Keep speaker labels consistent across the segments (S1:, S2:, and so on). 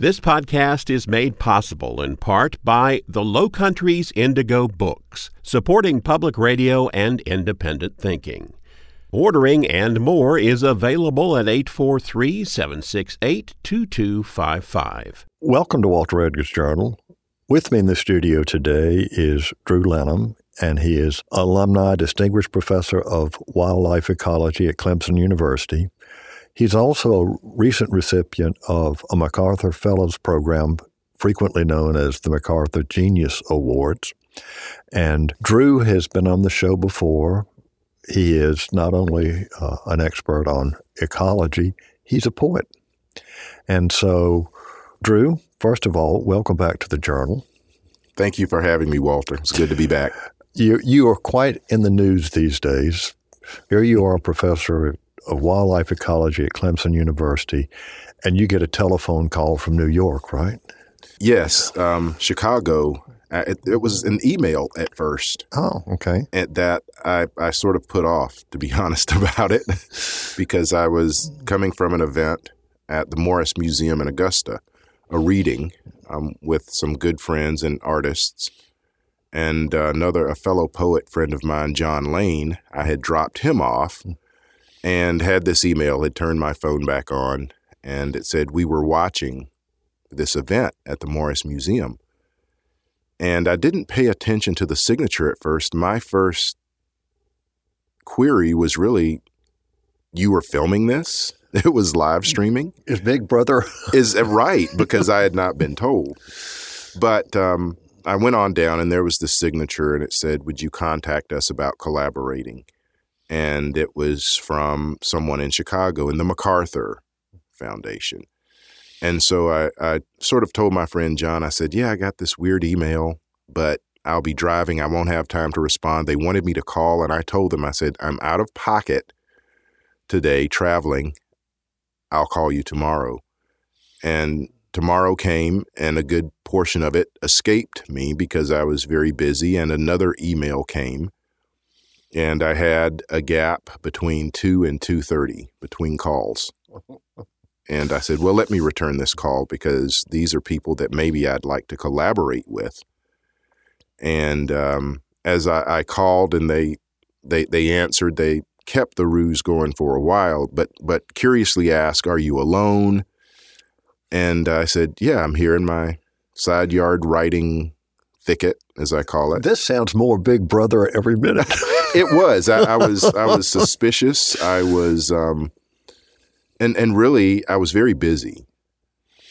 S1: This podcast is made possible in part by the Low Countries Indigo Books, supporting public radio and independent thinking. Ordering and more is available at 843 768 2255.
S2: Welcome to Walter Edgar's Journal. With me in the studio today is Drew Lanham, and he is alumni distinguished professor of wildlife ecology at Clemson University. He's also a recent recipient of a MacArthur Fellows Program, frequently known as the MacArthur Genius Awards. And Drew has been on the show before. He is not only uh, an expert on ecology, he's a poet. And so, Drew, first of all, welcome back to the journal.
S3: Thank you for having me, Walter. It's good to be back.
S2: You, you are quite in the news these days. Here you are, a professor of wildlife ecology at Clemson University, and you get a telephone call from New York, right?
S3: Yes, um, Chicago. Uh, it, it, was an email at first.
S2: Oh, okay.
S3: At that I, I sort of put off, to be honest about it, because I was coming from an event at the Morris Museum in Augusta, a reading um, with some good friends and artists, and uh, another a fellow poet friend of mine, John Lane. I had dropped him off and had this email, had turned my phone back on, and it said we were watching this event at the Morris Museum. And I didn't pay attention to the signature at first. My first query was really, you were filming this? It was live streaming.
S2: Is Big Brother
S3: is uh, right because I had not been told. But um, I went on down and there was the signature and it said, "Would you contact us about collaborating?" And it was from someone in Chicago in the MacArthur Foundation. And so I, I sort of told my friend John, I said, Yeah, I got this weird email, but I'll be driving. I won't have time to respond. They wanted me to call, and I told them, I said, I'm out of pocket today traveling. I'll call you tomorrow. And tomorrow came, and a good portion of it escaped me because I was very busy, and another email came and I had a gap between 2 and 2:30 between calls. And I said, "Well, let me return this call because these are people that maybe I'd like to collaborate with." And um, as I, I, called and they they they answered, they kept the ruse going for a while, but but curiously asked, "Are you alone?" And I said, "Yeah, I'm here in my side yard writing thicket, as I call it.
S2: This sounds more Big Brother every minute.
S3: it was. I, I, was. I was suspicious. I was, um, and and really, I was very busy.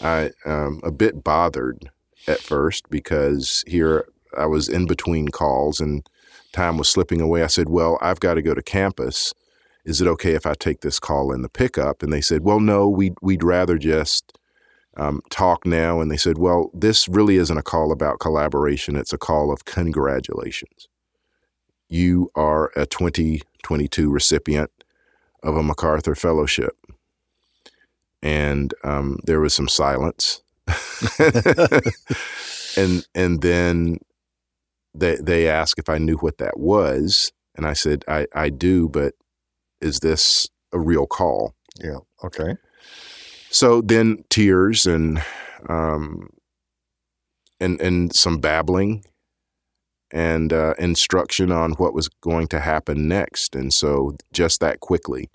S3: I um, a bit bothered at first because here I was in between calls and time was slipping away. I said, "Well, I've got to go to campus. Is it okay if I take this call in the pickup?" And they said, "Well, no. We'd we'd rather just." Um, talk now, and they said, well, this really isn't a call about collaboration. It's a call of congratulations. You are a 2022 recipient of a MacArthur Fellowship. And um, there was some silence. and and then they they asked if I knew what that was, and I said I I do, but is this a real call?
S2: Yeah. Okay.
S3: So then tears and um, and and some babbling and uh, instruction on what was going to happen next. And so just that quickly,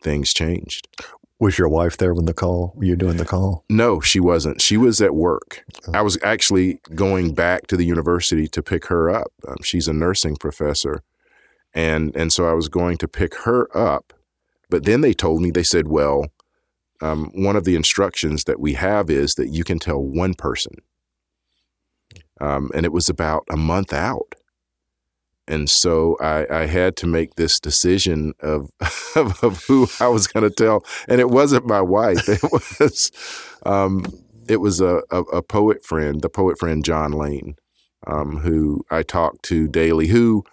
S3: things changed.
S2: Was your wife there when the call? Were you doing the call?
S3: No, she wasn't. She was at work. Oh. I was actually going back to the university to pick her up. Um, she's a nursing professor, and and so I was going to pick her up. But then they told me they said, "Well, um, one of the instructions that we have is that you can tell one person. Um, and it was about a month out. And so I, I had to make this decision of, of, of who I was going to tell. And it wasn't my wife. It was, um, it was a, a, a, poet friend, the poet friend John Lane, um, who I talked to daily, who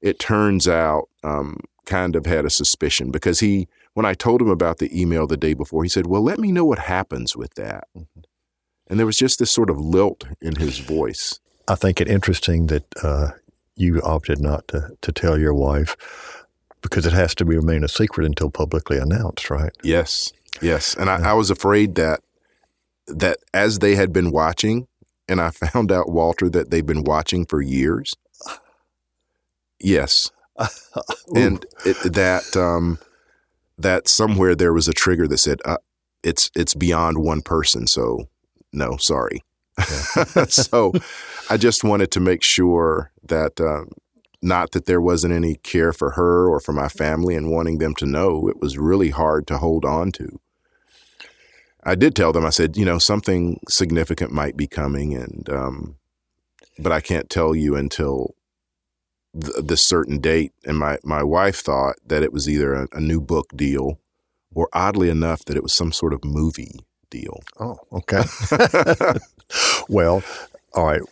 S3: it turns out um, kind of had a suspicion because he when I told him about the email the day before, he said, Well, let me know what happens with that. Mm-hmm. And there was just this sort of lilt in his voice.
S2: I think it interesting that uh, you opted not to, to tell your wife because it has to be remain a secret until publicly announced, right?
S3: Yes, yes. And I, I was afraid that that as they had been watching, and I found out, Walter, that they've been watching for years. Yes. and it, that um, that somewhere there was a trigger that said uh, it's it's beyond one person. So no, sorry. Yeah. so I just wanted to make sure that um, not that there wasn't any care for her or for my family and wanting them to know it was really hard to hold on to. I did tell them, I said, you know, something significant might be coming, and um, but I can't tell you until th- this certain date. And my my wife thought that it was either a, a new book deal, or oddly enough, that it was some sort of movie deal.
S2: Oh, okay. well, all right.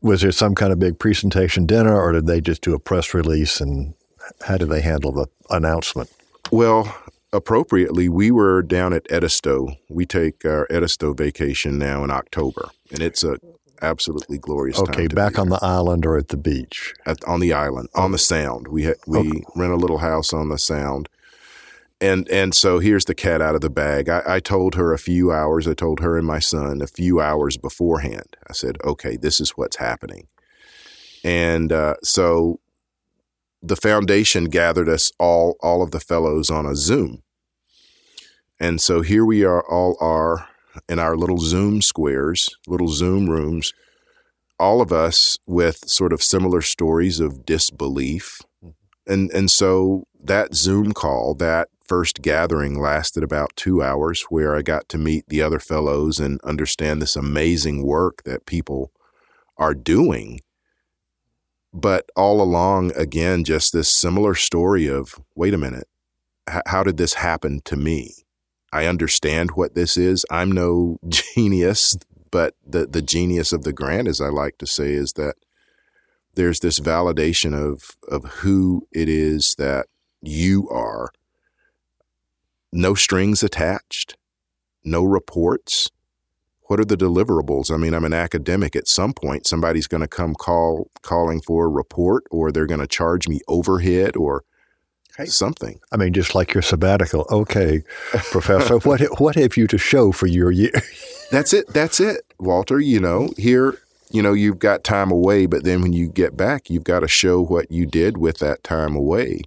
S2: Was there some kind of big presentation dinner, or did they just do a press release? And how did they handle the announcement?
S3: Well, appropriately, we were down at Edisto. We take our Edisto vacation now in October, and it's a absolutely glorious.
S2: Okay, back on
S3: the
S2: island or at the beach?
S3: At, on the island, on the Sound. We ha- we okay. rent a little house on the Sound, and and so here's the cat out of the bag. I, I told her a few hours. I told her and my son a few hours beforehand. I said, "Okay, this is what's happening," and uh, so the foundation gathered us all all of the fellows on a Zoom. And so here we are all are in our little Zoom squares, little Zoom rooms, all of us with sort of similar stories of disbelief. Mm-hmm. And and so that Zoom call, that first gathering lasted about 2 hours where I got to meet the other fellows and understand this amazing work that people are doing but all along, again, just this similar story of wait a minute, how did this happen to me? I understand what this is. I'm no genius, but the, the genius of the grant, as I like to say, is that there's this validation of, of who it is that you are. No strings attached, no reports, what are the deliverables? I mean, I'm an academic. At some point, somebody's going to come call calling for a report, or they're going to charge me overhead, or hey. something.
S2: I mean, just like your sabbatical. Okay, professor, what what have you to show for your year?
S3: that's it. That's it, Walter. You know, here, you know, you've got time away, but then when you get back, you've got to show what you did with that time away.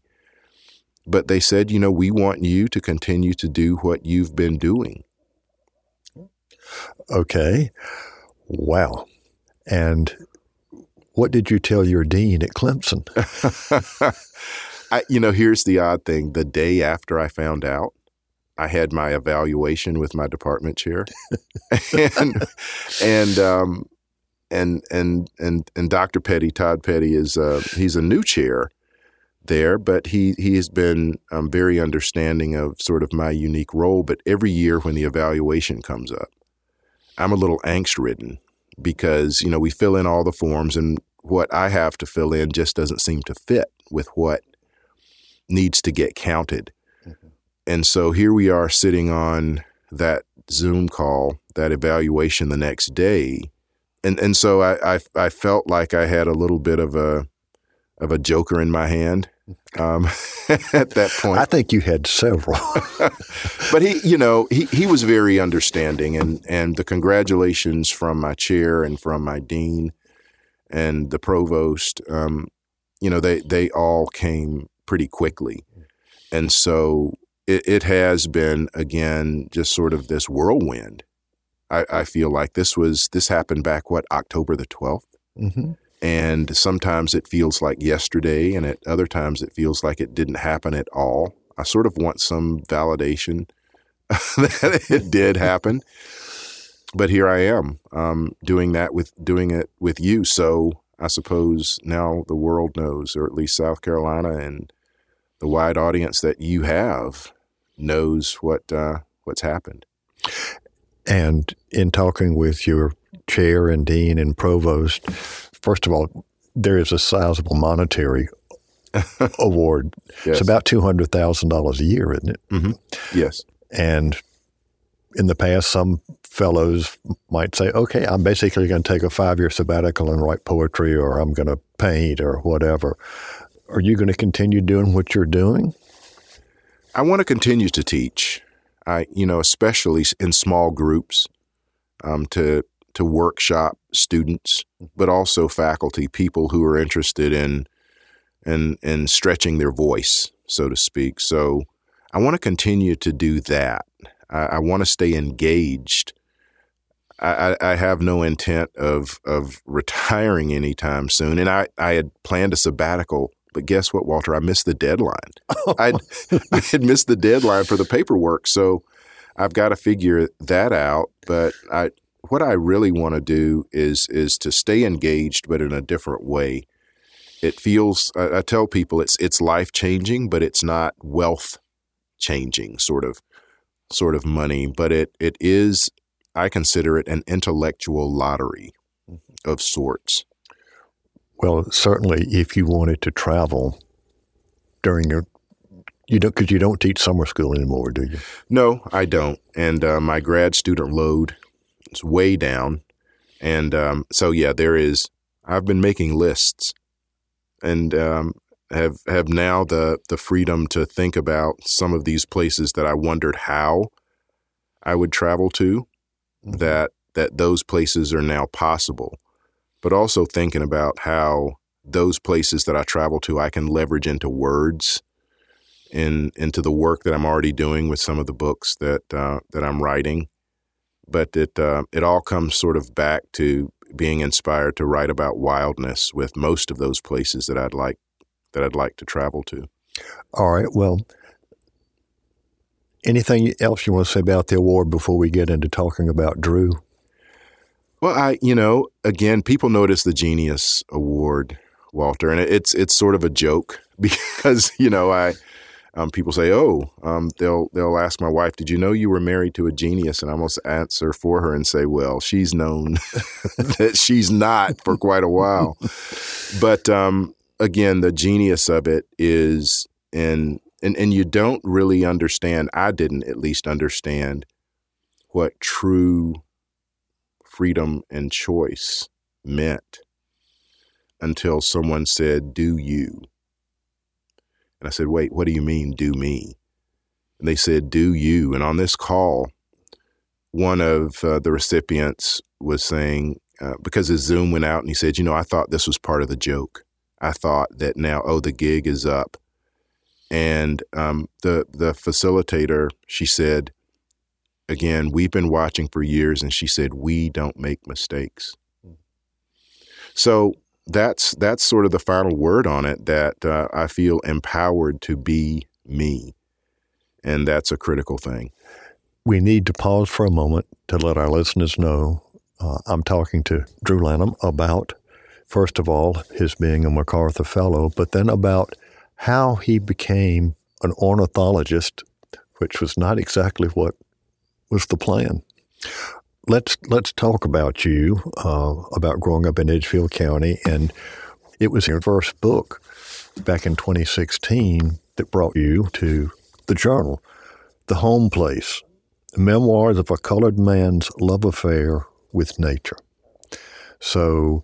S3: But they said, you know, we want you to continue to do what you've been doing.
S2: Okay. Wow. And what did you tell your dean at Clemson?
S3: I, you know, here's the odd thing. The day after I found out, I had my evaluation with my department chair, and and um, and and and and Dr. Petty, Todd Petty, is uh, he's a new chair there, but he he has been um, very understanding of sort of my unique role. But every year when the evaluation comes up, I'm a little angst ridden because, you know, we fill in all the forms and what I have to fill in just doesn't seem to fit with what needs to get counted. Mm-hmm. And so here we are sitting on that Zoom call, that evaluation the next day. And and so I, I, I felt like I had a little bit of a of a joker in my hand um, at that point.
S2: I think you had several.
S3: but he, you know, he, he was very understanding, and, and the congratulations from my chair and from my dean and the provost, um, you know, they, they all came pretty quickly. And so it, it has been, again, just sort of this whirlwind. I, I feel like this was, this happened back, what, October the 12th? Mm-hmm. And sometimes it feels like yesterday, and at other times it feels like it didn't happen at all. I sort of want some validation that it did happen. But here I am um, doing that with doing it with you. So I suppose now the world knows, or at least South Carolina and the wide audience that you have knows what uh, what's happened.
S2: And in talking with your chair and dean and provost, first of all, there is a sizable monetary award. Yes. It's about two hundred thousand dollars a year, isn't it?
S3: Mm-hmm. Yes.
S2: And in the past, some fellows might say, "Okay, I'm basically going to take a five year sabbatical and write poetry, or I'm going to paint, or whatever." Are you going to continue doing what you're doing?
S3: I want to continue to teach. I, you know, especially in small groups um, to to workshop students, but also faculty, people who are interested in in in stretching their voice, so to speak. So I want to continue to do that. I, I want to stay engaged. I, I, have no intent of of retiring anytime soon, and I, I had planned a sabbatical. But guess what, Walter? I missed the deadline. i I had missed the deadline for the paperwork, so I've got to figure that out. But I, what I really want to do is is to stay engaged, but in a different way. It feels. I, I tell people it's it's life changing, but it's not wealth changing sort of sort of money. But it it is. I consider it an intellectual lottery mm-hmm. of sorts.
S2: Well, certainly, if you wanted to travel during your you don't because you don't teach summer school anymore, do you?
S3: No, I don't. And uh, my grad student load is way down. And um, so, yeah, there is. I've been making lists, and um, have have now the the freedom to think about some of these places that I wondered how I would travel to. Mm-hmm. That that those places are now possible, but also thinking about how those places that I travel to I can leverage into words in into the work that I'm already doing with some of the books that uh, that I'm writing but it uh, it all comes sort of back to being inspired to write about wildness with most of those places that I'd like that I'd like to travel to.
S2: All right. Well, anything else you want to say about the award before we get into talking about Drew?
S3: Well, I you know again, people notice the Genius Award, Walter, and it's it's sort of a joke because you know I um, people say, "Oh, um, they'll they'll ask my wife, did you know you were married to a genius?" And I almost answer for her and say, "Well, she's known that she's not for quite a while." but um, again, the genius of it is in and and you don't really understand. I didn't at least understand what true freedom and choice meant until someone said, "Do you?" And I said, Wait, what do you mean, do me? And they said, Do you? And on this call, one of uh, the recipients was saying, uh, because his Zoom went out, and he said, You know, I thought this was part of the joke. I thought that now, oh, the gig is up. And um, the the facilitator, she said, again, we've been watching for years, and she said, we don't make mistakes. So that's that's sort of the final word on it. That uh, I feel empowered to be me, and that's a critical thing.
S2: We need to pause for a moment to let our listeners know uh, I'm talking to Drew Lanham about, first of all, his being a MacArthur Fellow, but then about how he became an ornithologist, which was not exactly what was the plan let's let's talk about you, uh, about growing up in Edgefield County, and it was your first book back in 2016 that brought you to the journal, The Home Place, Memoirs of a Colored Man's Love Affair with Nature. So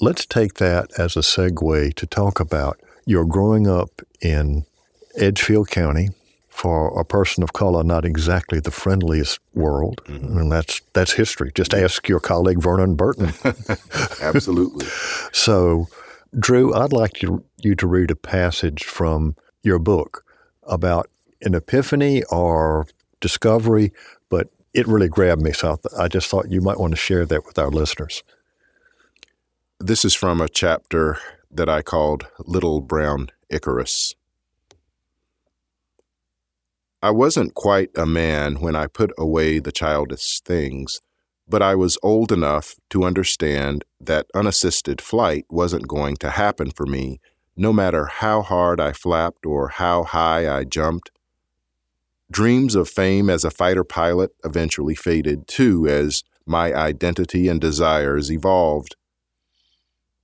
S2: let's take that as a segue to talk about your growing up in Edgefield County, for a person of color, not exactly the friendliest world. Mm-hmm. And that's that's history. Just ask your colleague Vernon Burton.
S3: Absolutely.
S2: so, Drew, I'd like you, you to read a passage from your book about an epiphany or discovery, but it really grabbed me. So I just thought you might want to share that with our listeners.
S3: This is from a chapter that I called Little Brown Icarus. I wasn't quite a man when I put away the childish things, but I was old enough to understand that unassisted flight wasn't going to happen for me, no matter how hard I flapped or how high I jumped. Dreams of fame as a fighter pilot eventually faded too as my identity and desires evolved.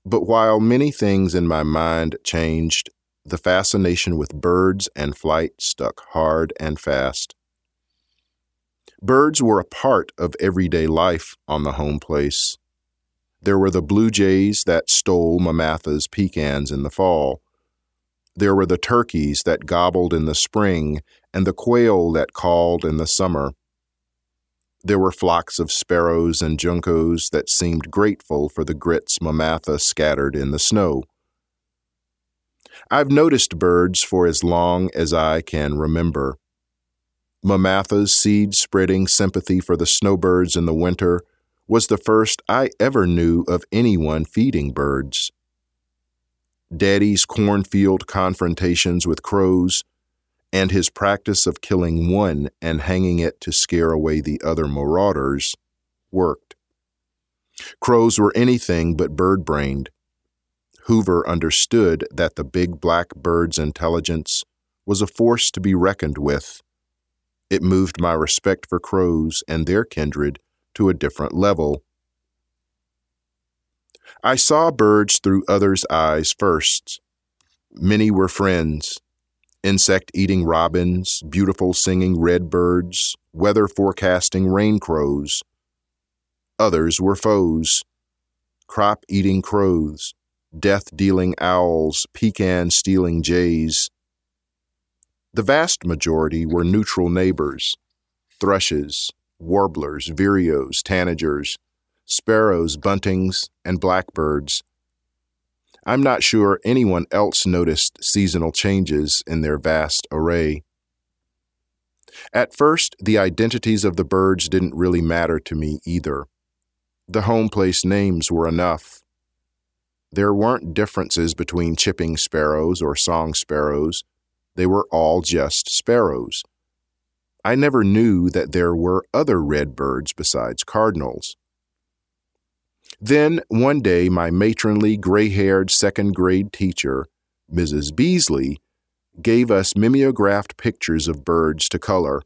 S3: But while many things in my mind changed, the fascination with birds and flight stuck hard and fast. Birds were a part of everyday life on the home place. There were the blue jays that stole Mamatha's pecans in the fall. There were the turkeys that gobbled in the spring and the quail that called in the summer. There were flocks of sparrows and juncos that seemed grateful for the grits Mamatha scattered in the snow. I've noticed birds for as long as I can remember. Mamatha's seed spreading sympathy for the snowbirds in the winter was the first I ever knew of anyone feeding birds. Daddy's cornfield confrontations with crows and his practice of killing one and hanging it to scare away the other marauders worked. Crows were anything but bird brained. Hoover understood that the big black bird's intelligence was a force to be reckoned with. It moved my respect for crows and their kindred to a different level. I saw birds through others' eyes first. Many were friends, insect eating robins, beautiful singing redbirds, weather forecasting rain crows. Others were foes, crop eating crows, death dealing owls, pecan stealing jays. The vast majority were neutral neighbors thrushes, warblers, vireos, tanagers, sparrows, buntings, and blackbirds. I'm not sure anyone else noticed seasonal changes in their vast array. At first, the identities of the birds didn't really matter to me either. The home place names were enough. There weren't differences between chipping sparrows or song sparrows. They were all just sparrows. I never knew that there were other red birds besides cardinals. Then, one day, my matronly, gray haired second grade teacher, Mrs. Beasley, gave us mimeographed pictures of birds to color.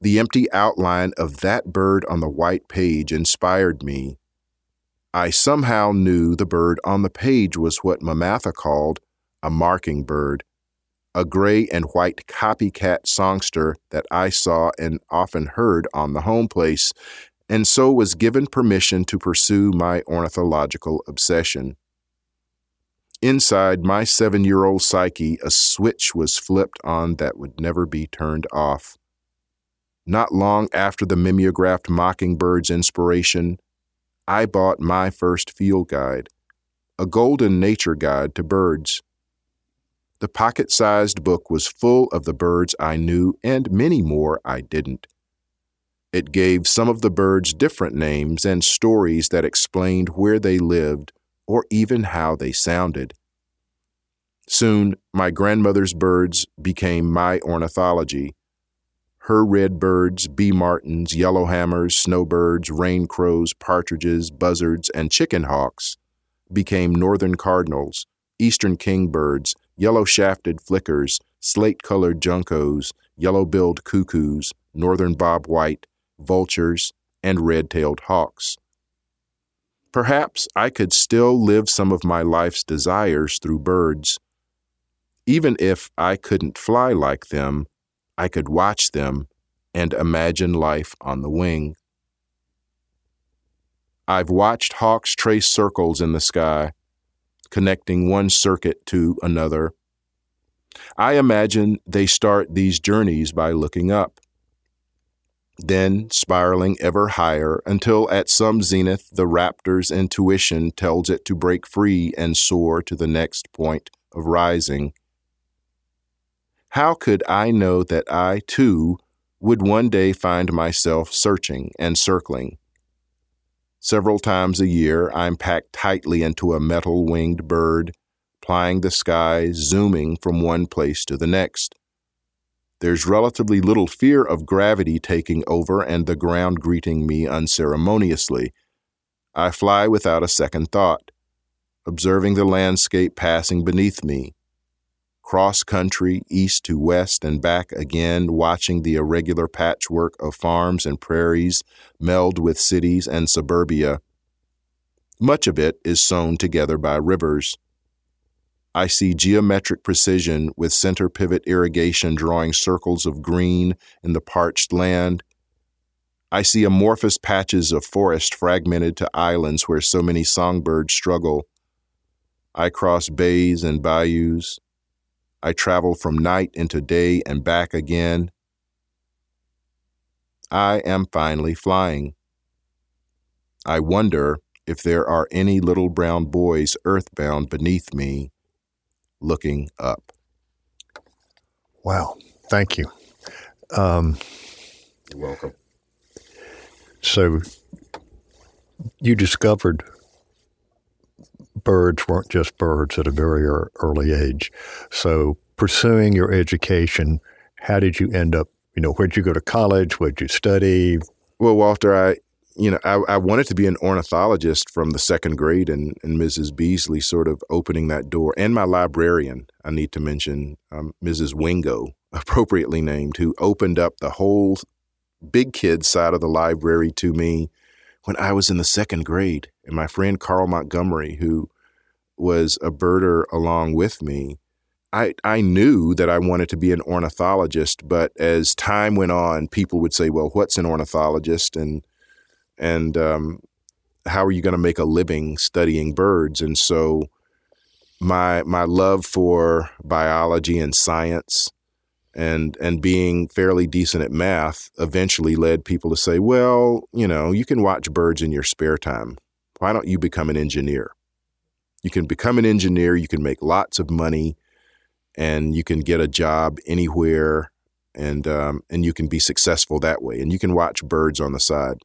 S3: The empty outline of that bird on the white page inspired me. I somehow knew the bird on the page was what Mamatha called a marking bird, a gray and white copycat songster that I saw and often heard on the home place and so was given permission to pursue my ornithological obsession. Inside my seven year old psyche, a switch was flipped on that would never be turned off. Not long after the mimeographed mockingbird's inspiration, I bought my first field guide, a golden nature guide to birds. The pocket sized book was full of the birds I knew and many more I didn't. It gave some of the birds different names and stories that explained where they lived or even how they sounded. Soon, my grandmother's birds became my ornithology. Her red birds, bee martins, yellowhammers, snowbirds, rain crows, partridges, buzzards, and chicken hawks became northern cardinals, eastern kingbirds, yellow shafted flickers, slate colored juncos, yellow billed cuckoos, northern bob white, vultures, and red tailed hawks. Perhaps I could still live some of my life's desires through birds. Even if I couldn't fly like them, I could watch them and imagine life on the wing. I've watched hawks trace circles in the sky, connecting one circuit to another. I imagine they start these journeys by looking up then spiraling ever higher until at some zenith the raptor's intuition tells it to break free and soar to the next point of rising. How could I know that I, too, would one day find myself searching and circling? Several times a year, I'm packed tightly into a metal winged bird, plying the skies, zooming from one place to the next. There's relatively little fear of gravity taking over and the ground greeting me unceremoniously. I fly without a second thought, observing the landscape passing beneath me. Cross country, east to west and back again, watching the irregular patchwork of farms and prairies meld with cities and suburbia. Much of it is sewn together by rivers. I see geometric precision with center pivot irrigation drawing circles of green in the parched land. I see amorphous patches of forest fragmented to islands where so many songbirds struggle. I cross bays and bayous. I travel from night into day and back again. I am finally flying. I wonder if there are any little brown boys earthbound beneath me looking up.
S2: Wow. Thank you. Um,
S3: You're welcome.
S2: So you discovered birds weren't just birds at a very early age. So pursuing your education, how did you end up? You know, where'd you go to college? Where'd you study?
S3: Well, Walter, I you know, I, I, wanted to be an ornithologist from the second grade, and, and Mrs. Beasley sort of opening that door. And my librarian, I need to mention um, Mrs. Wingo, appropriately named, who opened up the whole big kid side of the library to me when I was in the second grade. And my friend Carl Montgomery, who was a birder along with me, I, I knew that I wanted to be an ornithologist, but as time went on, people would say, well, what's an ornithologist? And and um, how are you going to make a living studying birds? And so my my love for biology and science and and being fairly decent at math eventually led people to say, well, you know, you can watch birds in your spare time. Why don't you become an engineer? You can become an engineer, you can make lots of money, and you can get a job anywhere and um, and you can be successful that way. And you can watch birds on the side.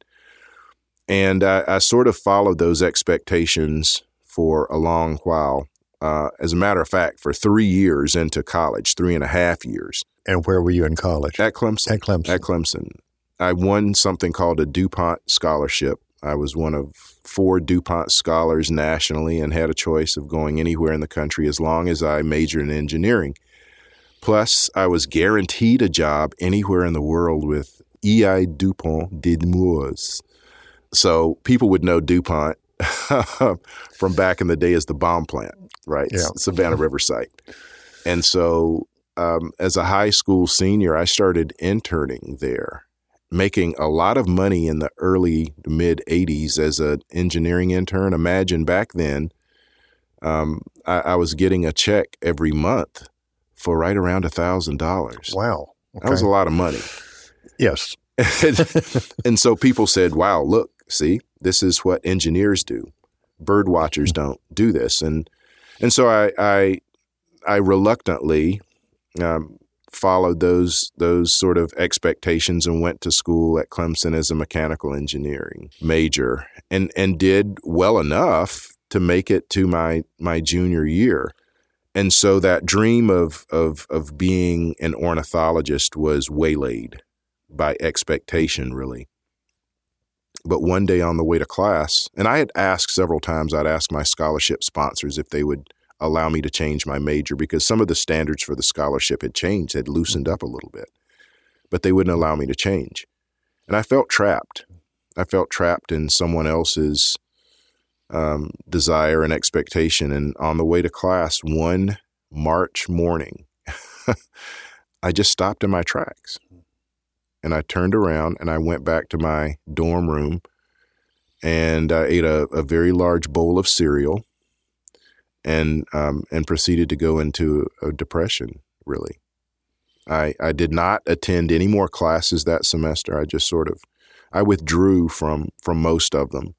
S3: And I, I sort of followed those expectations for a long while. Uh, as a matter of fact, for three years into college, three and a half years.
S2: And where were you in college?
S3: At Clemson.
S2: At Clemson.
S3: At Clemson. I won something called a DuPont scholarship. I was one of four DuPont scholars nationally and had a choice of going anywhere in the country as long as I majored in engineering. Plus, I was guaranteed a job anywhere in the world with EI DuPont de Nemours. So people would know DuPont from back in the day as the bomb plant, right?
S2: Yeah.
S3: Savannah River site. And so um, as a high school senior, I started interning there, making a lot of money in the early mid 80s as an engineering intern. Imagine back then, um, I, I, was getting a check every month for right around a $1,000.
S2: Wow. Okay.
S3: That was a lot of money.
S2: Yes.
S3: and so people said, wow, look, see, this is what engineers do. Bird watchers don't do this, and and so I I, I reluctantly um, followed those those sort of expectations and went to school at Clemson as a mechanical engineering major, and and did well enough to make it to my my junior year. And so that dream of of of being an ornithologist was waylaid by expectation, really. But one day on the way to class, and I had asked several times, I'd ask my scholarship sponsors if they would allow me to change my major because some of the standards for the scholarship had changed, had loosened up a little bit, but they wouldn't allow me to change. And I felt trapped. I felt trapped in someone else's um, desire and expectation. And on the way to class one March morning, I just stopped in my tracks and I turned around and I went back to my dorm room and I ate a, a very large bowl of cereal and um, and proceeded to go into a depression. Really, I I did not attend any more classes that semester. I just sort of I withdrew from from most of them,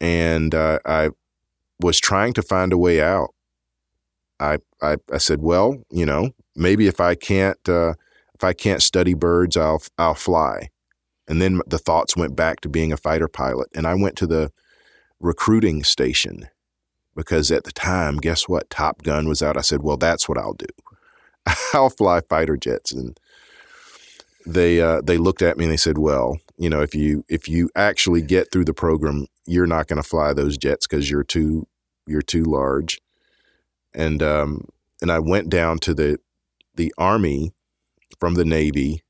S3: and uh, I was trying to find a way out. I, I I said, well, you know, maybe if I can't uh, if I can't study birds, I'll I'll fly. And then the thoughts went back to being a fighter pilot, and I went to the recruiting station because at the time, guess what? Top Gun was out. I said, well, that's what I'll do. I'll fly fighter jets, and they uh, they looked at me and they said, well, you know, if you if you actually get through the program, you're not going to fly those jets because you're too you're too large. And um, and I went down to the the army from the Navy.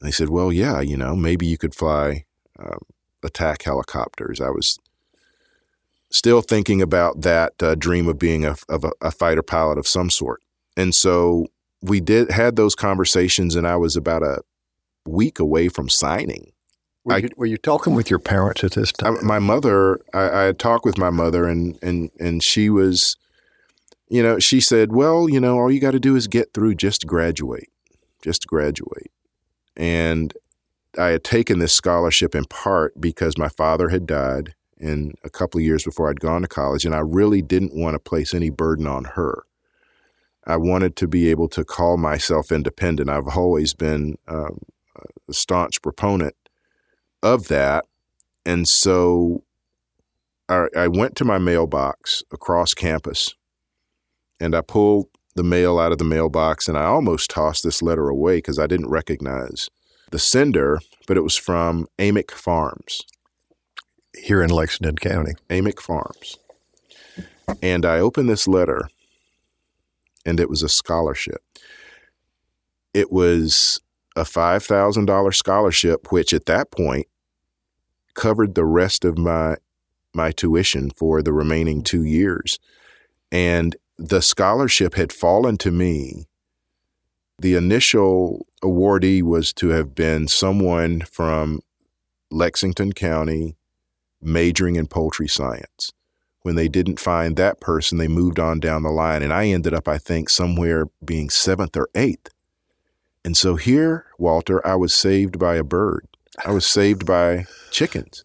S3: And they said, well, yeah, you know, maybe you could fly um, attack helicopters. I was still thinking about that uh, dream of being a, of a, a fighter pilot of some sort. And so we did had those conversations, and I was about a week away from signing.
S2: Were, I, you, were you, talking with your parents at this time?
S3: I, my mother, I, I, had talked with my mother, and and and she was, you know, she said, "Well, you know, all you got to do is get through, just graduate." just graduate. And I had taken this scholarship in part because my father had died in a couple of years before I'd gone to college, and I really didn't want to place any burden on her. I wanted to be able to call myself independent. I've always been um, a staunch proponent of that. And so I, I went to my mailbox across campus and I pulled the mail out of the mailbox and I almost tossed this letter away because I didn't recognize the sender, but it was from Amick Farms.
S2: Here in Lexington County.
S3: Amick Farms. And I opened this letter and it was a scholarship. It was a $5,000 scholarship, which at that point covered the rest of my my tuition for the remaining two years. And the scholarship had fallen to me. The initial awardee was to have been someone from Lexington County majoring in poultry science. When they didn't find that person, they moved on down the line. And I ended up, I think, somewhere being seventh or eighth. And so here, Walter, I was saved by a bird. I was saved by chickens.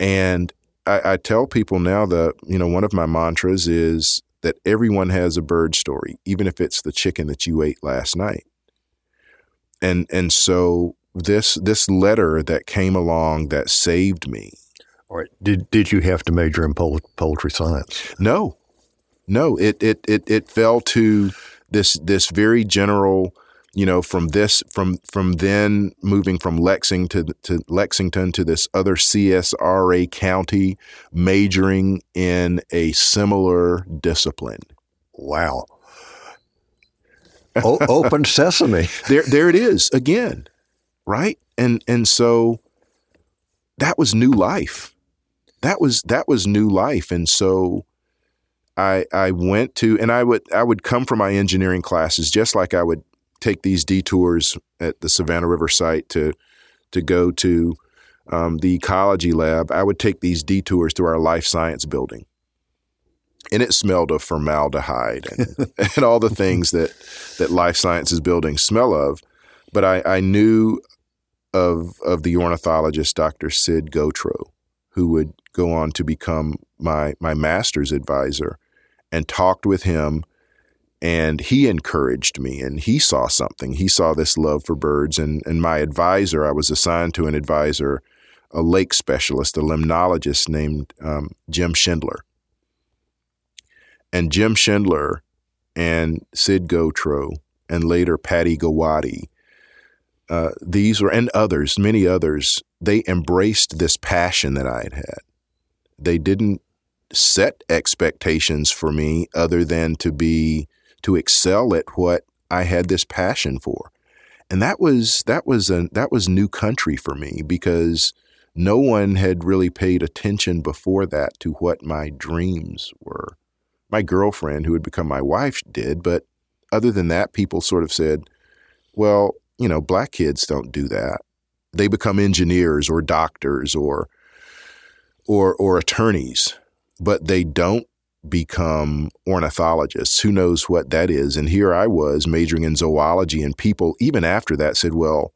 S3: And I, I, tell people now that, you know, one of my mantras is that everyone has a bird story, even if it's the chicken that you ate last night. And and so this this letter that came along that saved me.
S2: All right. Did did you have to major in poultry science?
S3: No. No, it it it it fell to this this very general you know, from this from from then moving from Lexington to, to Lexington to this other CSRA county, majoring in a similar discipline.
S2: Wow. O- open sesame.
S3: there there it is again. Right? And and so that was new life. That was that was new life. And so I I went to and I would I would come from my engineering classes just like I would take these detours at the Savannah River site to to go to um, the ecology lab, I would take these detours to our life science building. And it smelled of formaldehyde and, and all the things that, that life sciences buildings smell of. But I, I knew of, of the ornithologist, Dr. Sid Gauthreaux, who would go on to become my, my master's advisor and talked with him and he encouraged me and he saw something. He saw this love for birds and and my advisor i was assigned to an advisor a lake specialist a limnologist named um, jim schindler. And jim schindler and sid Gauthreaux and later patty Gowaty uh, these were and others many others they embraced this passion that i had had they didn't set expectations for me other than to be to excel at what I had this passion for. And that was that was a, that was new country for me because no one had really paid attention before that to what my dreams were. My girlfriend, who had become my wife, did, but other than that, people sort of said, "Well, you know, black kids don't do that. They become engineers or doctors or or or attorneys, but they don't become ornithologists. Who knows what that is? And here I was majoring in zoology, and people, even after that, said, Well,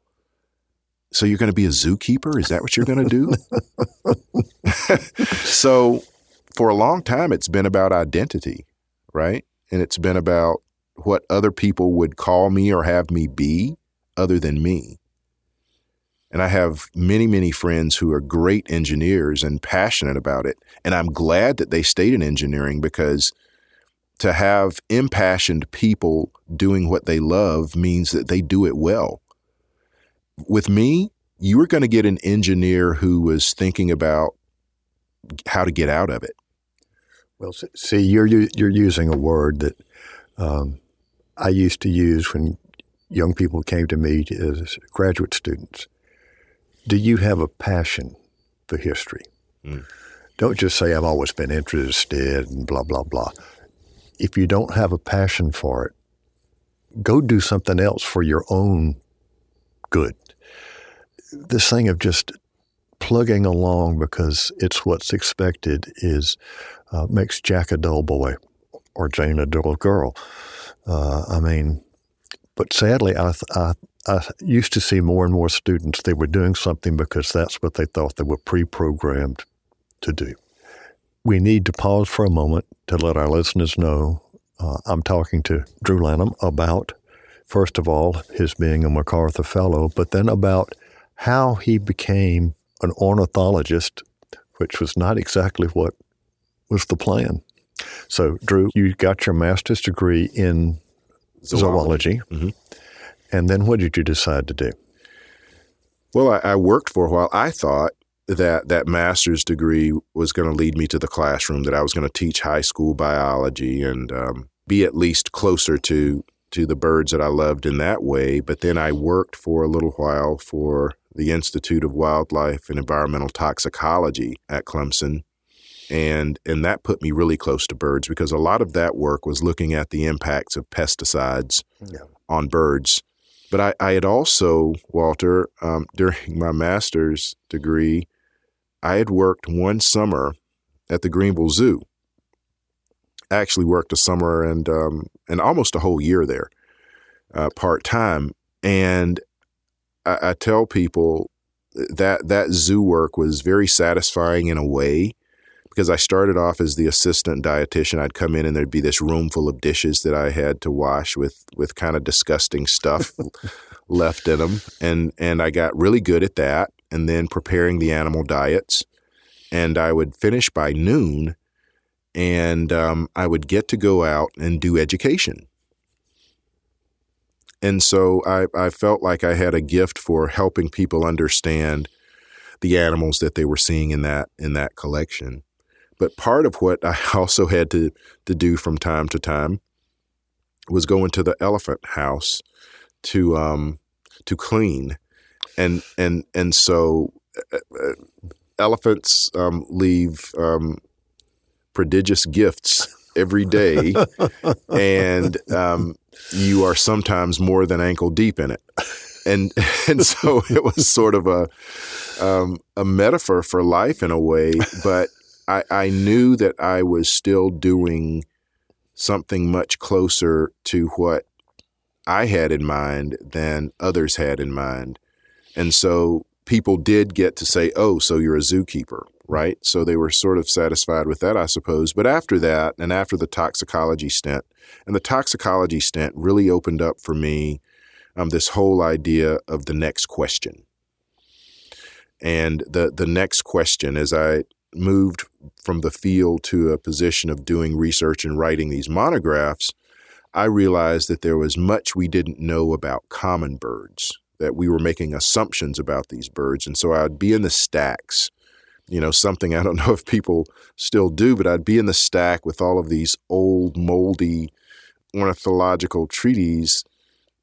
S3: so you're going to be a zookeeper? Is that what you're going to do? so for a long time, it's been about identity, right? And it's been about what other people would call me or have me be other than me. And I have many, many friends who are great engineers and passionate about it. And I'm glad that they stayed in engineering because to have impassioned people doing what they love means that they do it well. With me, you were going to get an engineer who was thinking about how to get out of it.
S2: Well, see, you're you're using a word that um, I used to use when young people came to me as graduate students do you have a passion for history? Mm. Don't just say, I've always been interested and blah, blah, blah. If you don't have a passion for it, go do something else for your own good. This thing of just plugging along because it's what's expected is uh, makes Jack a dull boy or Jane a dull girl. Uh, I mean, but sadly, I, I, I used to see more and more students, they were doing something because that's what they thought they were pre programmed to do. We need to pause for a moment to let our listeners know uh, I'm talking to Drew Lanham about, first of all, his being a MacArthur Fellow, but then about how he became an ornithologist, which was not exactly what was the plan. So, Drew, you got your master's degree in zoology. zoology. Mm-hmm. And then what did you decide to do?
S3: Well, I, I worked for a while. I thought that that master's degree was going to lead me to the classroom, that I was going to teach high school biology and um, be at least closer to to the birds that I loved in that way. But then I worked for a little while for the Institute of Wildlife and Environmental Toxicology at Clemson. And and that put me really close to birds because a lot of that work was looking at the impacts of pesticides yeah. on birds but I, I had also, Walter, um, during my master's degree, I had worked one summer at the Greenville Zoo. I actually worked a summer and um, and almost a whole year there, uh, part time. And I, I tell people that that zoo work was very satisfying in a way because I started off as the assistant dietitian. I'd come in and there'd be this room full of dishes that I had to wash with with kind of disgusting stuff left in them, and and I got really good at that. And then preparing the animal diets, and I would finish by noon, and um, I would get to go out and do education. And so I, I felt like I had a gift for helping people understand the animals that they were seeing in that in that collection. But part of what I also had to, to do from time to time was go into the elephant house to um, to clean, and and and so uh, elephants um, leave um, prodigious gifts every day, and um, you are sometimes more than ankle deep in it, and and so it was sort of a um, a metaphor for life in a way, but I, I knew that I was still doing something much closer to what I had in mind than others had in mind. And so people did get to say, oh, so you're a zookeeper, right? So they were sort of satisfied with that, I suppose. But after that, and after the toxicology stint, and the toxicology stint really opened up for me um, this whole idea of the next question. And the the next question, as I moved from the field to a position of doing research and writing these monographs, I realized that there was much we didn't know about common birds, that we were making assumptions about these birds. And so I'd be in the stacks, you know, something I don't know if people still do, but I'd be in the stack with all of these old, moldy ornithological treaties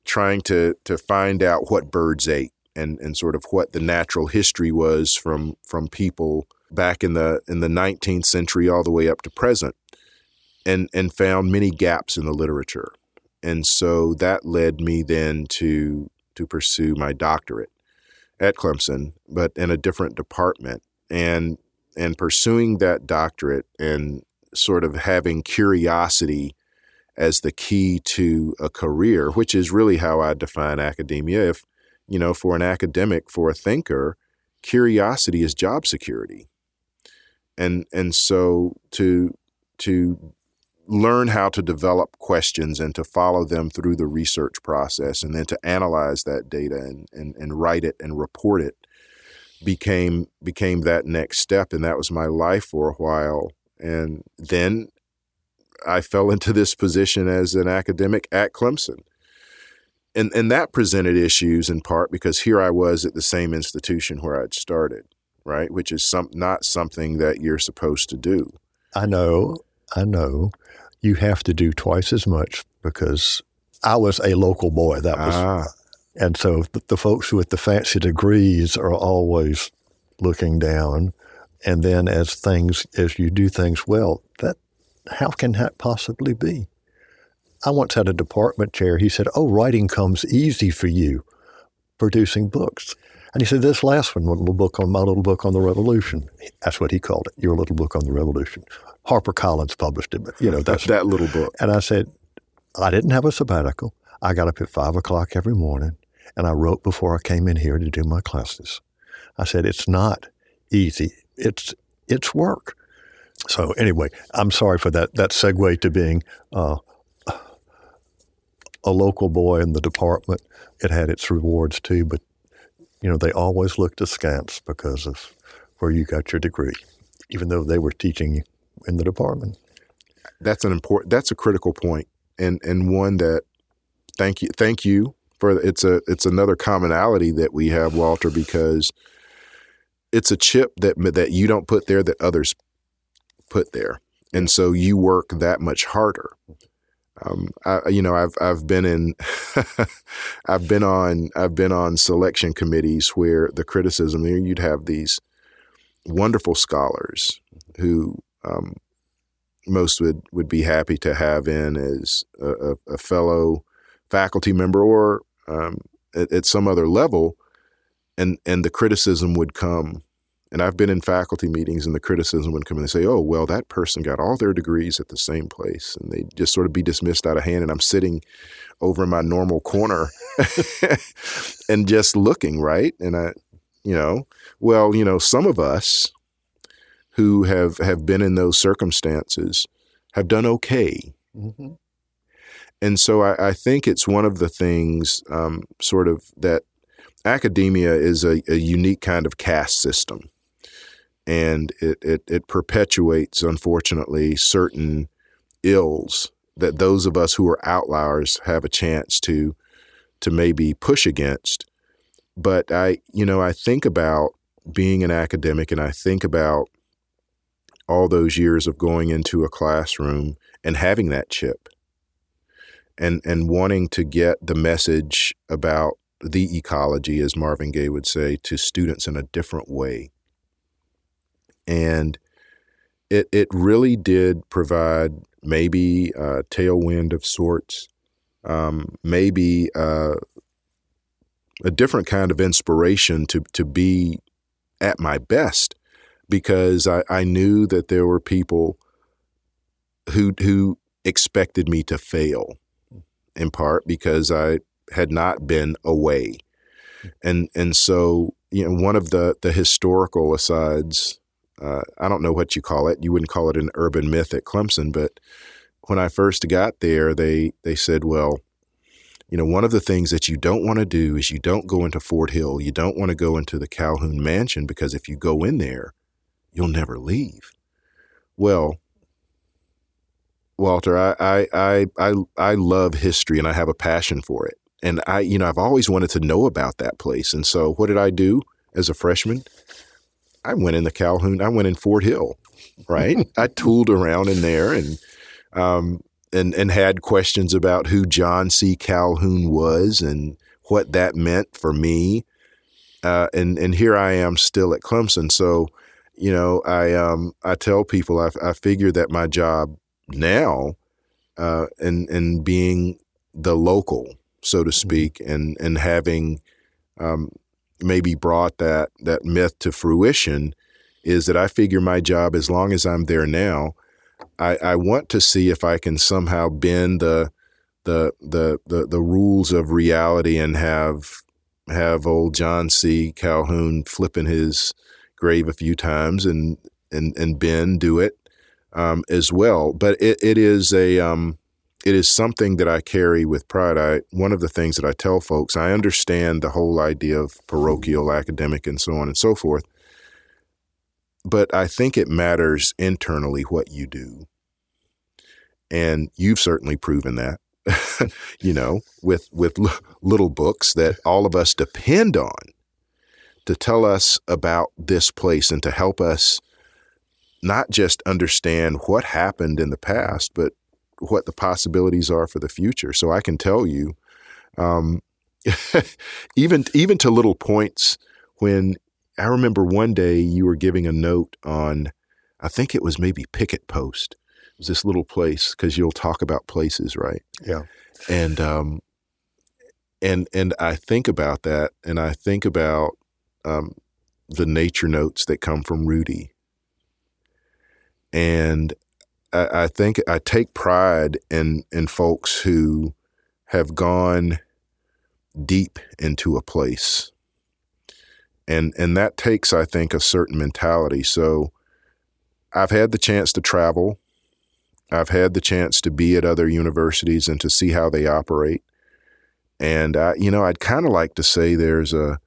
S3: trying to, to find out what birds ate and, and sort of what the natural history was from, from people back in the in the 19th century all the way up to present and and found many gaps in the literature. And so that led me then to to pursue my doctorate at Clemson but in a different department. And and pursuing that doctorate and sort of having curiosity as the key to a career which is really how I define academia. If you know for an academic for a thinker curiosity is job security and and so to to learn how to develop questions and to follow them through the research process and then to analyze that data and, and, and write it and report it became became that next step. And that was my life for a while. And then I fell into this position as an academic at Clemson. And and that presented issues in part because here I was at the same institution where I'd started right? Which is some not something that you're supposed to do.
S2: I know, I know. You have to do twice as much because I was a local boy. That was, ah. and so the, the folks with the fancy degrees are always looking down. And then as things, as you do things well, that how can that possibly be? I once had a department chair. He said, "Oh, writing comes easy for you, producing books." And he said, This last one, my little book on my little book on the revolution. That's what he called it, your little book on the revolution. Harper Collins published it, but you know, that's
S3: that little book.
S2: And I said, I didn't have a sabbatical. I got up at five o'clock every morning And I wrote before I came in here to do my classes. I said, it's not easy. It's, it's work. So anyway, I'm sorry for that, that segue to being uh, a local boy in the department. It had its rewards too, but you know, they always looked askance because of where you got your degree, even though they were teaching in the department.
S3: That's an important. That's a critical point, and and one that thank you thank you for. It's a it's another commonality that we have, Walter, because it's a chip that that you don't put there that others put there, and so you work that much harder. Um, I, you know, I've I've been in, I've been on I've been on selection committees where the criticism you'd have these wonderful scholars who um, most would would be happy to have in as a, a fellow faculty member or um, at, at some other level, and and the criticism would come and I've been in faculty meetings and the criticism would come in and say, oh, well, that person got all their degrees at the same place. And they just sort of be dismissed out of hand. And I'm sitting over in my normal corner and just looking, right? And I, you know, well, you know, some of us who have, have been in those circumstances have done okay. Mm-hmm. And so I, I, think it's one of the things, um, sort of, that academia is a, a unique kind of caste system and it, it, it perpetuates, unfortunately, certain ills that those of us who are outliers have a chance to to maybe push against. But I, you know, I think about being an academic and I think about all those years of going into a classroom and having that chip and and wanting to get the message about the ecology, as Marvin Gaye would say, to students in a different way and it it really did provide maybe a tailwind of sorts, um, maybe uh, a different kind of inspiration to to be at my best, because I, I knew that there were people who who expected me to fail, in part because I had not been away, and and so you know one of the the historical asides uh, I don't know what you call it. You wouldn't call it an urban myth at Clemson, but when I first got there, they they said, well, you know, one of the things that you don't want to do is you don't go into Fort Hill. You don't want to go into the Calhoun Mansion because if you go in there, you'll never leave. Well, Walter, I I I I, I love history and I have a passion for it. And I, you know, I've always wanted to know about that place. And so what did I do as a freshman? I went in the Calhoun. I went in Fort Hill, right? I tooled around in there and um, and and had questions about who John C. Calhoun was and what that meant for me. Uh, and and here I am still at Clemson. So, you know, I um I tell people I, I figure that my job now, uh, and and being the local, so to mm-hmm. speak, and and having um, maybe brought that that myth to fruition is that I figure my job, as long as I'm there now, I, I want to see if I can somehow bend the the the the, the rules of reality and have have old John C. Calhoun flipping his grave a few times and and and Ben do it um, as well. But it, it is a um, it is something that I carry with pride. I one of the things that I tell folks, I understand the whole idea of parochial, academic, and so on and so forth. But I think it matters internally what you do. And you've certainly proven that, you know, with with little books that all of us depend on to tell us about this place and to help us not just understand what happened in the past, but what the possibilities are for the future. So I can tell you, um, even even to little points when I remember one day you were giving a note on, I think it was maybe Picket Post. It was this little place because you'll talk about places, right?
S2: Yeah.
S3: And um, and and I think about that, and I think about um, the nature notes that come from Rudy, and I, I think I take pride in in folks who have gone deep into a place. And and that takes, I think, a certain mentality. So I've had the chance to travel. I've had the chance to be at other universities and to see how they operate. And I, you know, I'd kind of like to say there's a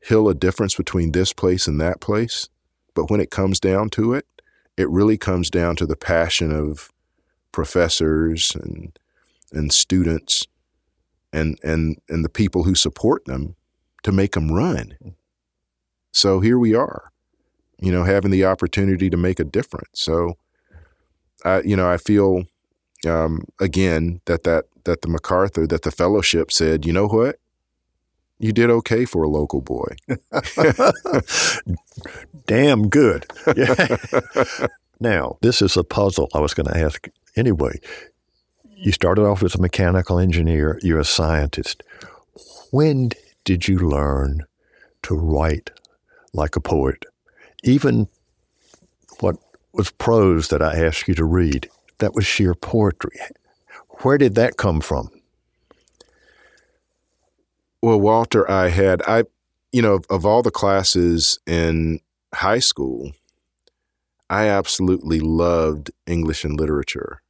S3: hill of difference between this place and that place. But when it comes down to it, it really comes down to the passion of professors and and students and and and the people who support them to make them run. So here we are, you know, having the opportunity to make a difference. So, I, you know, I feel um, again that that that the MacArthur that the fellowship said, you know what, you did okay for a local boy.
S2: Damn good. Yeah. now, this is a puzzle I was going to ask anyway. You started off as a mechanical engineer, you're a scientist. When did you learn to write like a poet? Even what was prose that I asked you to read, that was sheer poetry. Where did that come from?
S3: Well, Walter, I had I, you know, of, all the classes in high school, I absolutely loved English and literature,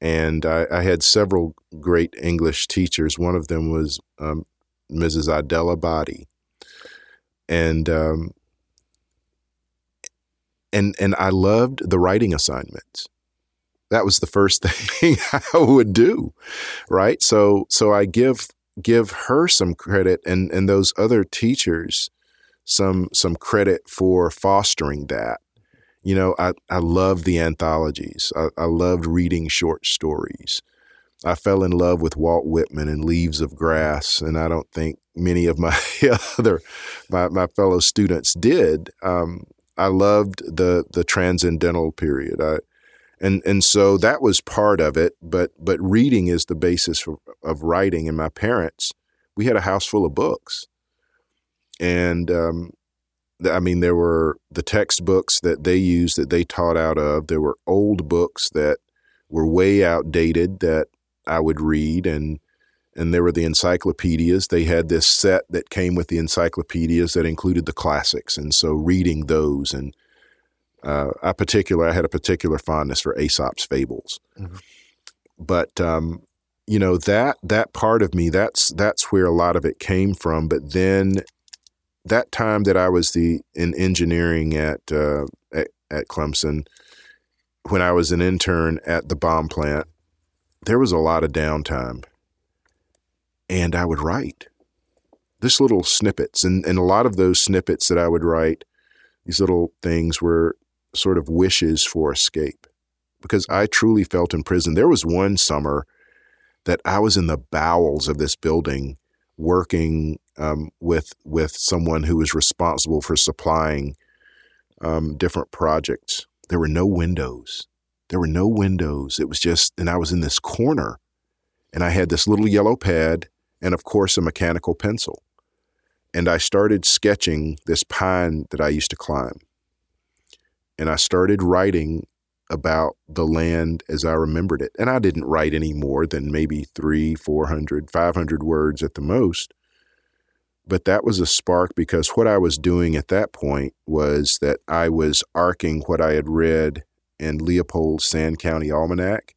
S3: and I, I had several great English teachers. One of them was um, Mrs. Idella Body, and um, and and I loved the writing assignments. That was the first thing I would do, right? So so I give give her some credit and and those other teachers some some credit for fostering that. You know, I I love the anthologies. I, I loved reading short stories. I fell in love with Walt Whitman and Leaves of Grass, and I don't think many of my other my, my fellow students did. Um, I loved the the transcendental period. I and and so that was part of it but but reading is the basis of, of writing. And my parents we had a house full of books. And um, i mean there were the textbooks that they used that they taught out of. There were old books that were way outdated that i would read. And and there were the encyclopedias. They had this set that came with the encyclopedias that included the classics. And so reading those and uh, I particular I had a particular fondness for Aesop's fables, mm-hmm. but um, you know that that part of me that's that's where a lot of it came from. But then that time that I was the in engineering at uh, at, at Clemson, when I was an intern at the bomb plant, there was a lot of downtime, and I would write this little snippets, and and a lot of those snippets that I would write, these little things were sort of wishes for escape because I truly felt in prison. There was one summer that I was in the bowels of this building working um, with with someone who was responsible for supplying um, different projects. There were no windows. There were no windows. It was just, and I was in this corner, and I had this little yellow pad and, of course, a mechanical pencil. And I started sketching this pine that I used to climb and I started writing about the land as I remembered it. And I didn't write any more than maybe three, 400, 500 words at the most. But that was a spark because what I was doing at that point was that I was arcing what I had read in Leopold's Sand County Almanac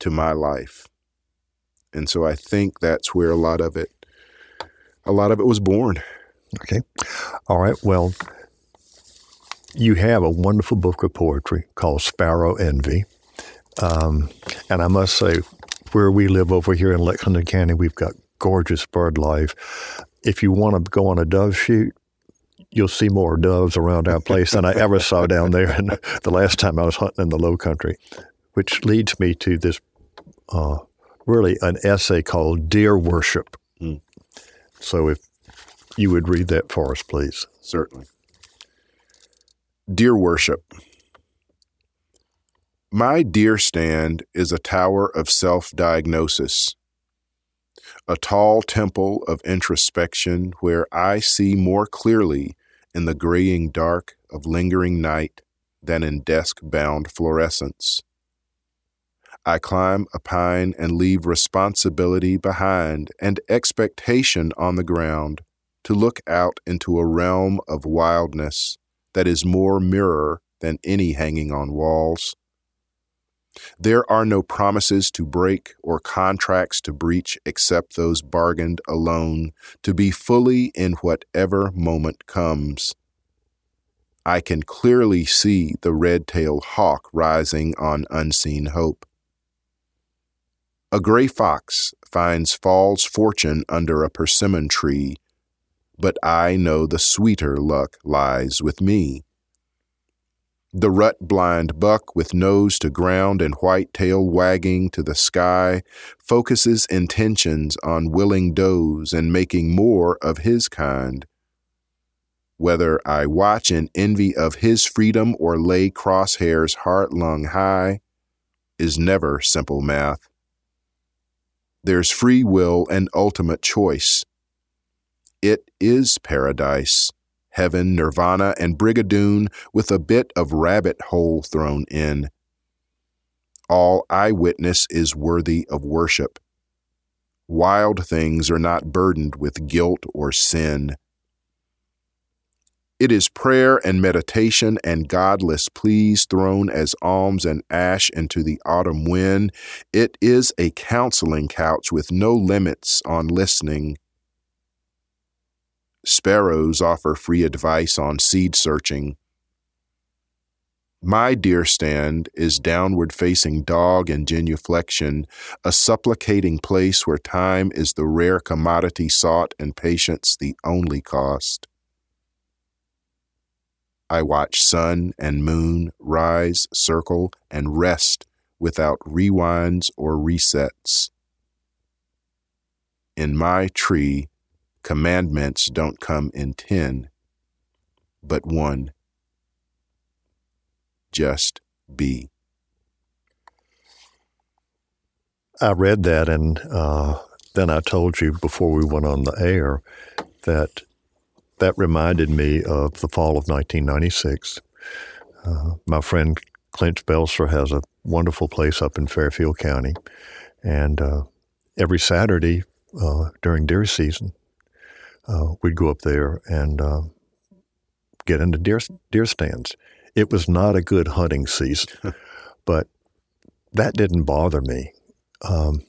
S3: to my life. And so I think that's where a lot of it, a lot of it was born.
S2: Okay. All right. Well, you have a wonderful book of poetry called Sparrow Envy. Um, and I must say, where we live over here in Lexington County, we've got gorgeous bird life. If you want to go on a dove shoot, you'll see more doves around our place than I ever saw down there in the last time I was hunting in the low country, which leads me to this uh, really an essay called Deer Worship. Mm. So if you would read that for us, please.
S3: Certainly. Deer worship. My deer stand is a tower of self diagnosis, a tall temple of introspection where I see more clearly in the graying dark of lingering night than in desk bound fluorescence. I climb a pine and leave responsibility behind and expectation on the ground to look out into a realm of wildness that is more mirror than any hanging on walls. There are no promises to break or contracts to breach except those bargained alone to be fully in whatever moment comes. I can clearly see the red tailed hawk rising on unseen hope. A gray fox finds fall's fortune under a persimmon tree, but I know the sweeter luck lies with me. The rut blind buck with nose to ground and white tail wagging to the sky focuses intentions on willing does and making more of his kind. Whether I watch in envy of his freedom or lay crosshairs heart lung high is never simple math. There's free will and ultimate choice. It is paradise, heaven, nirvana, and brigadoon with a bit of rabbit hole thrown in. All I witness is worthy of worship. Wild things are not burdened with guilt or sin. It is prayer and meditation and godless pleas thrown as alms and ash into the autumn wind. It is a counseling couch with no limits on listening. Sparrows offer free advice on seed searching. My deer stand is downward facing dog and genuflection, a supplicating place where time is the rare commodity sought and patience the only cost. I watch sun and moon rise, circle, and rest without rewinds or resets. In my tree, commandments don't come in ten, but one. Just be.
S2: I read that, and uh, then I told you before we went on the air that that reminded me of the fall of 1996. Uh, my friend Clint Belser has a wonderful place up in Fairfield County, and uh, every Saturday uh, during deer season, uh, we'd go up there and uh, get into deer deer stands. It was not a good hunting season, but that didn't bother me. Um,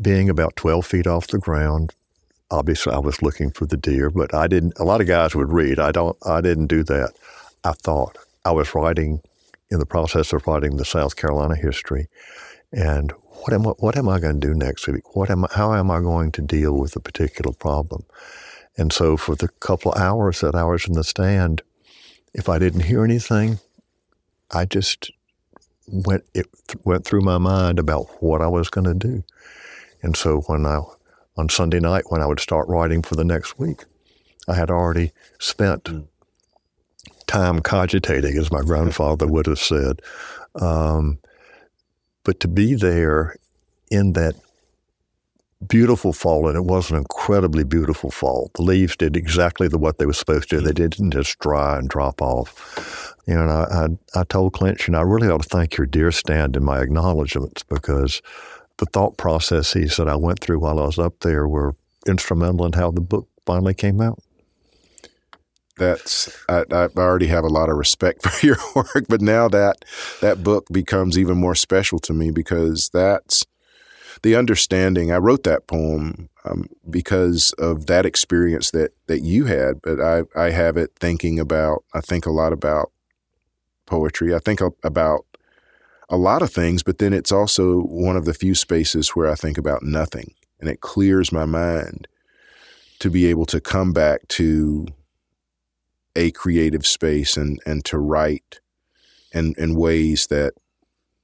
S2: being about 12 feet off the ground, obviously I was looking for the deer, but I didn't. A lot of guys would read. I don't. I didn't do that. I thought I was writing in the process of writing the South Carolina history, and what am I, what am I going to do next week? What am I, how am I going to deal with a particular problem? And so for the couple of hours that I was in the stand, if I didn't hear anything, I just went it went through my mind about what I was going to do. And so when I on Sunday night when I would start writing for the next week. I had already spent mm. time cogitating, as my grandfather would have said. Um, but to be there in that beautiful fall, and it was an incredibly beautiful fall. The leaves did exactly the, what they were supposed to. They mm. didn't just dry and drop off. You know, I, I, I told Clint, and I really ought to thank your deer stand in my acknowledgments because – the thought processes that I went through while I was up there were instrumental in how the book finally came out.
S3: That's I, I, already have a lot of respect for your work, but now that that book becomes even more special to me because that's the understanding. I wrote that poem um, because of that experience that that you had, but I I have it thinking about. I think a lot about poetry. I think about a lot of things, but then it's also one of the few spaces where I think about nothing and it clears my mind to be able to come back to a creative space and, and to write in, in ways that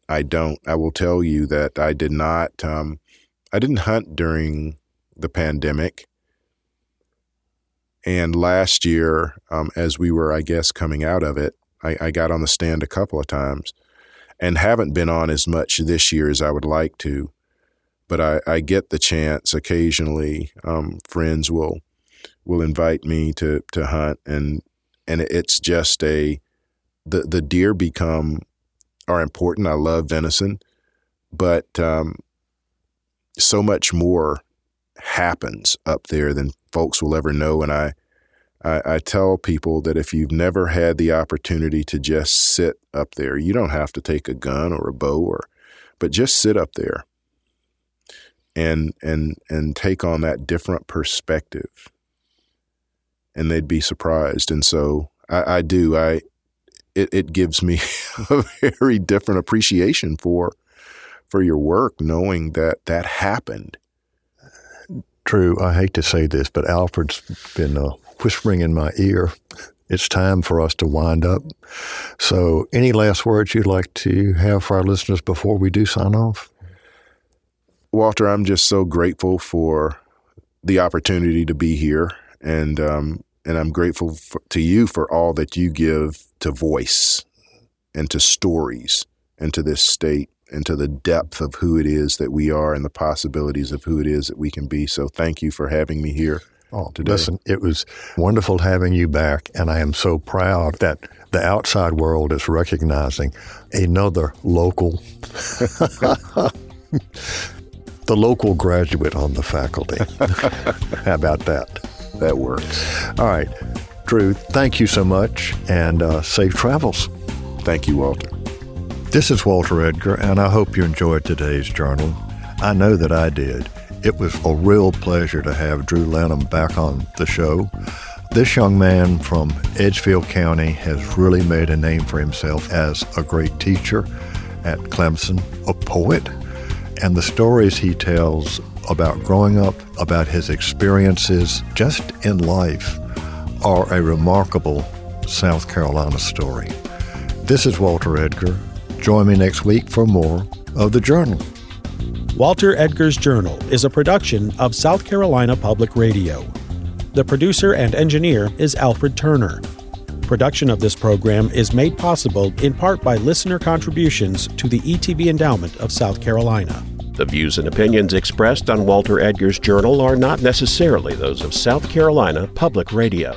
S3: I don't. I will tell you that I did not, um, I didn't hunt during the pandemic. And last year, um, as we were, I guess, coming out of it, I, I got on the stand a couple of times and haven't been on as much this year as I would like to. But I, I get the chance occasionally. Um, friends will will invite me to to hunt, and and it's just a the the deer become are important. I love venison, but um, so much more happens up there than folks will ever know. And I, I, I tell people that if you've never had the opportunity to just sit up there, you don't have to take a gun or a bow or, but just sit up there and and and take on that different perspective and they'd be surprised and so i, I do i it, it gives me a very different appreciation for for your work knowing that that happened
S2: True. i hate to say this but alfred's been uh, whispering in my ear it's time for us to wind up so any last words you'd like to have for our listeners before we do sign off
S3: Walter, I'm just so grateful for the opportunity to be here, and um, and I'm grateful for, to you for all that you give to voice and to stories and to this state and to the depth of who it is that we are and the possibilities of who it is that we can be. So thank you for having me here.
S2: Oh, today. listen, it was wonderful having you back, and I am so proud that the outside world is recognizing another local the local graduate on the faculty. How about that?
S3: That works.
S2: All right. Drew, thank you so much and uh, safe travels.
S3: Thank you, Walter.
S2: This is Walter Edgar, and I hope you enjoyed today's journal. I know that I did. It was a real pleasure to have Drew Lanham back on the show. This young man from Edgefield County has really made a name for himself as a great teacher at Clemson, a poet, and the stories he tells about growing up, about his experiences just in life, are a remarkable South Carolina story. This is Walter Edgar. Join me next week for more of The Journal.
S4: Walter Edgar's Journal is a production of South Carolina Public Radio. The producer and engineer is Alfred Turner. Production of this program is made possible in part by listener contributions to the ETV Endowment of South Carolina.
S1: The views and opinions expressed on Walter Edgar's journal are not necessarily those of South Carolina Public Radio.